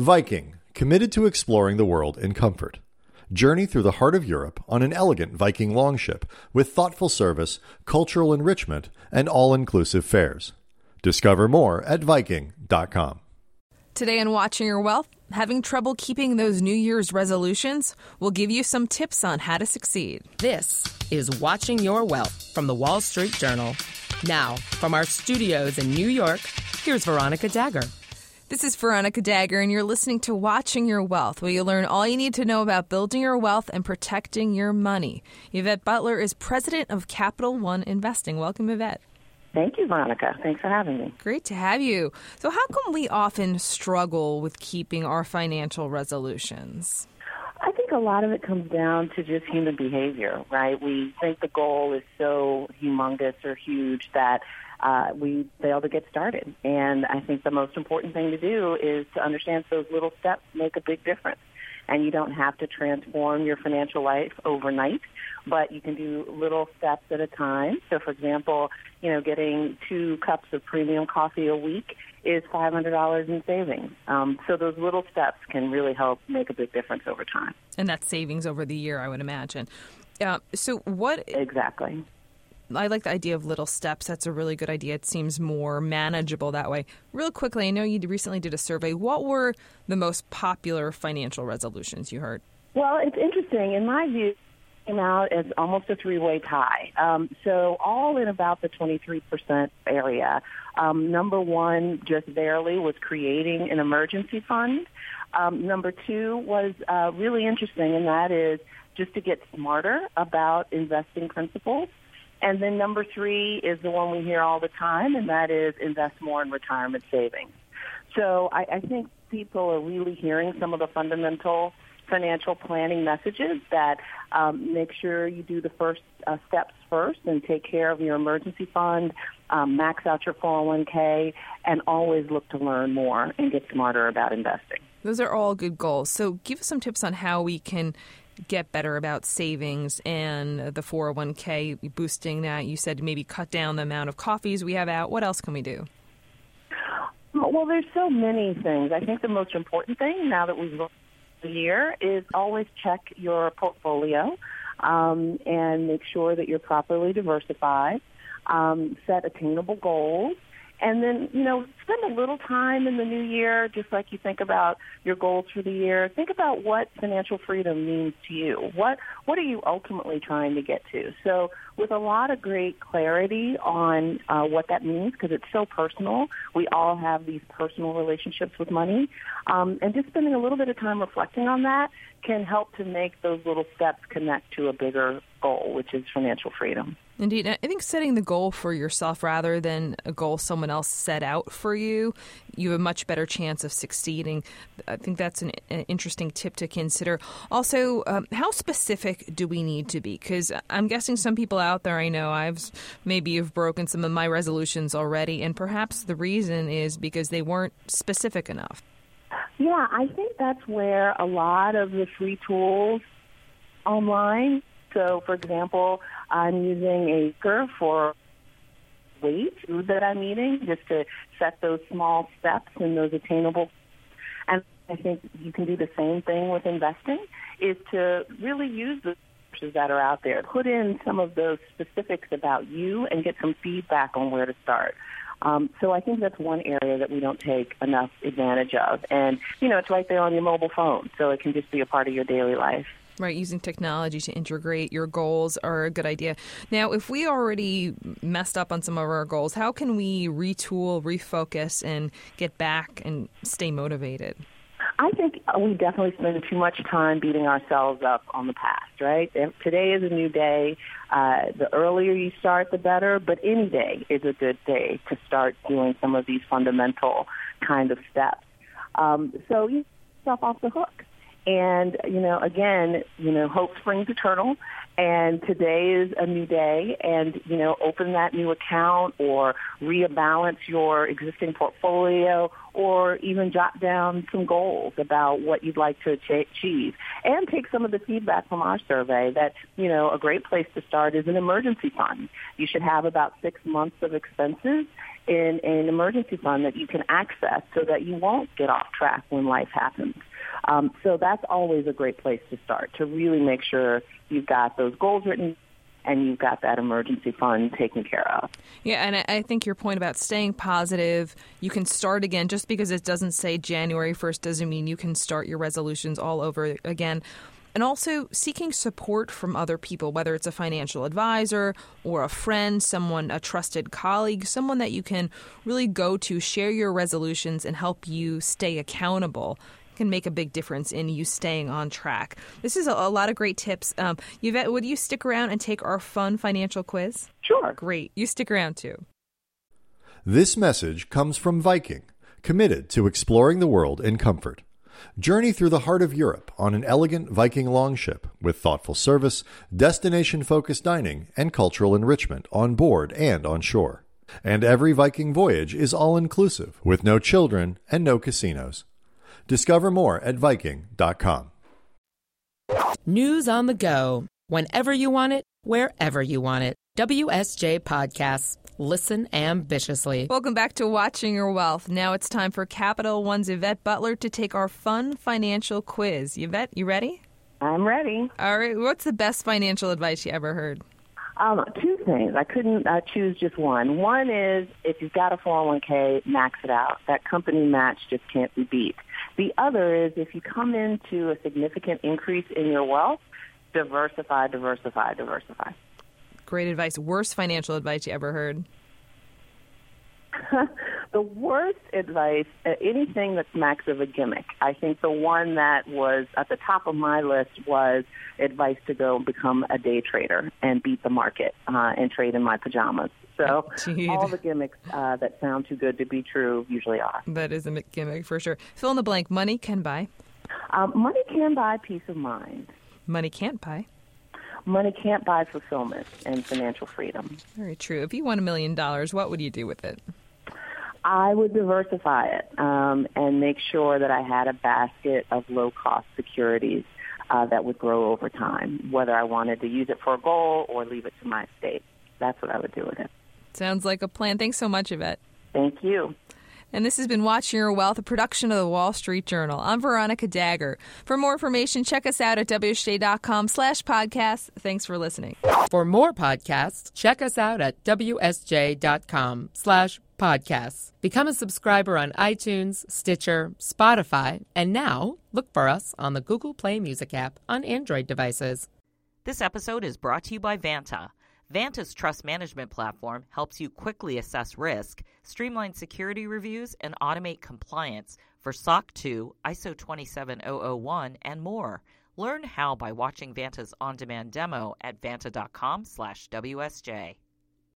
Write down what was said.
Viking, committed to exploring the world in comfort. Journey through the heart of Europe on an elegant Viking longship with thoughtful service, cultural enrichment, and all inclusive fares. Discover more at Viking.com. Today on Watching Your Wealth, having trouble keeping those New Year's resolutions? We'll give you some tips on how to succeed. This is Watching Your Wealth from the Wall Street Journal. Now, from our studios in New York, here's Veronica Dagher. This is Veronica Dagher, and you're listening to Watching Your Wealth, where you learn all you need to know about building your wealth and protecting your money. Yvette Butler is president of Capital One Investing. Welcome, Yvette. Thank you, Veronica. Thanks for having me. Great to have you. So, how come we often struggle with keeping our financial resolutions? I think a lot of it comes down to just human behavior, right? We think the goal is so humongous or huge that uh, we fail to get started. And I think the most important thing to do is to understand those little steps make a big difference. And you don't have to transform your financial life overnight, but you can do little steps at a time. So, for example, you know, getting two cups of premium coffee a week is $500 in savings. Um, so those little steps can really help make a big difference over time. And that's savings over the year, I would imagine. Uh, so, what exactly? I like the idea of little steps. That's a really good idea. It seems more manageable that way. Real quickly, I know you recently did a survey. What were the most popular financial resolutions you heard? Well, it's interesting. In my view, came out as almost a three-way tie. Um, so all in about the 23% area. Um, number one, just barely, was creating an emergency fund. Um, number two was uh, really interesting, and that is just to get smarter about investing principles. And then number three is the one we hear all the time, and that is invest more in retirement savings. So I, I think people are really hearing some of the fundamental financial planning messages that um, make sure you do the first uh, steps first and take care of your emergency fund, um, max out your 401k, and always look to learn more and get smarter about investing. Those are all good goals. So give us some tips on how we can get better about savings and the 401k, boosting that? You said maybe cut down the amount of coffees we have out. What else can we do? Well, there's so many things. I think the most important thing now that we've looked the year is always check your portfolio um, and make sure that you're properly diversified. Um, set attainable goals and then, you know, spend a little time in the new year, just like you think about your goals for the year. Think about what financial freedom means to you. What what are you ultimately trying to get to? So, with a lot of great clarity on uh, what that means, because it's so personal. We all have these personal relationships with money, um, and just spending a little bit of time reflecting on that can help to make those little steps connect to a bigger goal, which is financial freedom. Indeed. I think setting the goal for yourself rather than a goal someone else set out for you, you have a much better chance of succeeding. I think that's an, an interesting tip to consider. Also, um, how specific do we need to be? Because I'm guessing some people out there I know I've maybe have broken some of my resolutions already, and perhaps the reason is because they weren't specific enough. Yeah, I think that's where a lot of the free tools online. So, for example, I'm using Anchor for weight that I'm eating just to set those small steps and those attainable. And I think you can do the same thing with investing is to really use the resources that are out there. Put in some of those specifics about you and get some feedback on where to start. Um, so I think that's one area that we don't take enough advantage of. And, you know, it's right there on your mobile phone, so it can just be a part of your daily life. Right, using technology to integrate your goals are a good idea. Now, if we already messed up on some of our goals, how can we retool, refocus, and get back and stay motivated? I think we definitely spend too much time beating ourselves up on the past, right? Today is a new day. Uh, the earlier you start, the better, but any day is a good day to start doing some of these fundamental kind of steps. Um, so you yourself off the hook. And, you know, again, you know, hope springs eternal. And today is a new day. And, you know, open that new account or rebalance your existing portfolio or even jot down some goals about what you'd like to achieve. And take some of the feedback from our survey that, you know, a great place to start is an emergency fund. You should have about six months of expenses in an emergency fund that you can access so that you won't get off track when life happens. Um, so that's always a great place to start to really make sure you've got those goals written and you've got that emergency fund taken care of. Yeah, and I think your point about staying positive, you can start again. Just because it doesn't say January 1st doesn't mean you can start your resolutions all over again. And also seeking support from other people, whether it's a financial advisor or a friend, someone, a trusted colleague, someone that you can really go to, share your resolutions, and help you stay accountable can make a big difference in you staying on track. This is a, a lot of great tips. Um, Yvette, would you stick around and take our fun financial quiz? Sure. Great. You stick around too. This message comes from Viking, committed to exploring the world in comfort. Journey through the heart of Europe on an elegant Viking longship with thoughtful service, destination focused dining, and cultural enrichment on board and on shore. And every Viking voyage is all inclusive with no children and no casinos. Discover more at Viking.com. News on the go. Whenever you want it, wherever you want it. WSJ Podcasts. Listen ambitiously. Welcome back to Watching Your Wealth. Now it's time for Capital One's Yvette Butler to take our fun financial quiz. Yvette, you ready? I'm ready. All right. What's the best financial advice you ever heard? Um, two things. I couldn't uh, choose just one. One is if you've got a 401k, max it out. That company match just can't be beat. The other is if you come into a significant increase in your wealth, diversify, diversify, diversify. Great advice. Worst financial advice you ever heard? the worst advice, uh, anything that smacks of a gimmick. I think the one that was at the top of my list was advice to go become a day trader and beat the market uh, and trade in my pajamas. So Indeed. all the gimmicks uh, that sound too good to be true usually are. That is a gimmick for sure. Fill in the blank. Money can buy. Um, money can buy peace of mind. Money can't buy. Money can't buy fulfillment and financial freedom. Very true. If you won a million dollars, what would you do with it? I would diversify it um, and make sure that I had a basket of low cost securities uh, that would grow over time, whether I wanted to use it for a goal or leave it to my estate. That's what I would do with it. Sounds like a plan. Thanks so much, Yvette. Thank you. And this has been Watching Your Wealth, a production of the Wall Street Journal. I'm Veronica Dagher. For more information, check us out at WSJ.com slash podcast. Thanks for listening. For more podcasts, check us out at WSJ.com slash podcasts. Become a subscriber on iTunes, Stitcher, Spotify, and now look for us on the Google Play Music app on Android devices. This episode is brought to you by Vanta. Vanta's trust management platform helps you quickly assess risk, streamline security reviews, and automate compliance for SOC 2, ISO 27001, and more. Learn how by watching Vanta's on-demand demo at vanta.com/wsj.